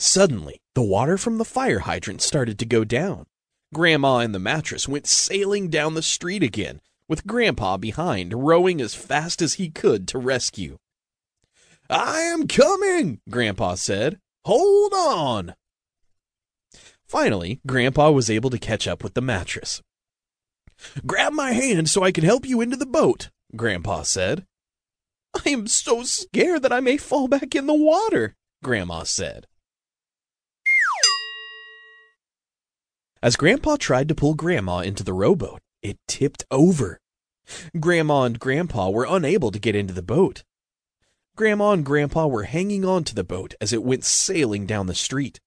Suddenly, the water from the fire hydrant started to go down. Grandma and the mattress went sailing down the street again, with Grandpa behind, rowing as fast as he could to rescue. I am coming, Grandpa said. Hold on. Finally, Grandpa was able to catch up with the mattress. Grab my hand so I can help you into the boat, Grandpa said. I am so scared that I may fall back in the water, Grandma said. As Grandpa tried to pull Grandma into the rowboat, it tipped over. Grandma and Grandpa were unable to get into the boat. Grandma and Grandpa were hanging on to the boat as it went sailing down the street.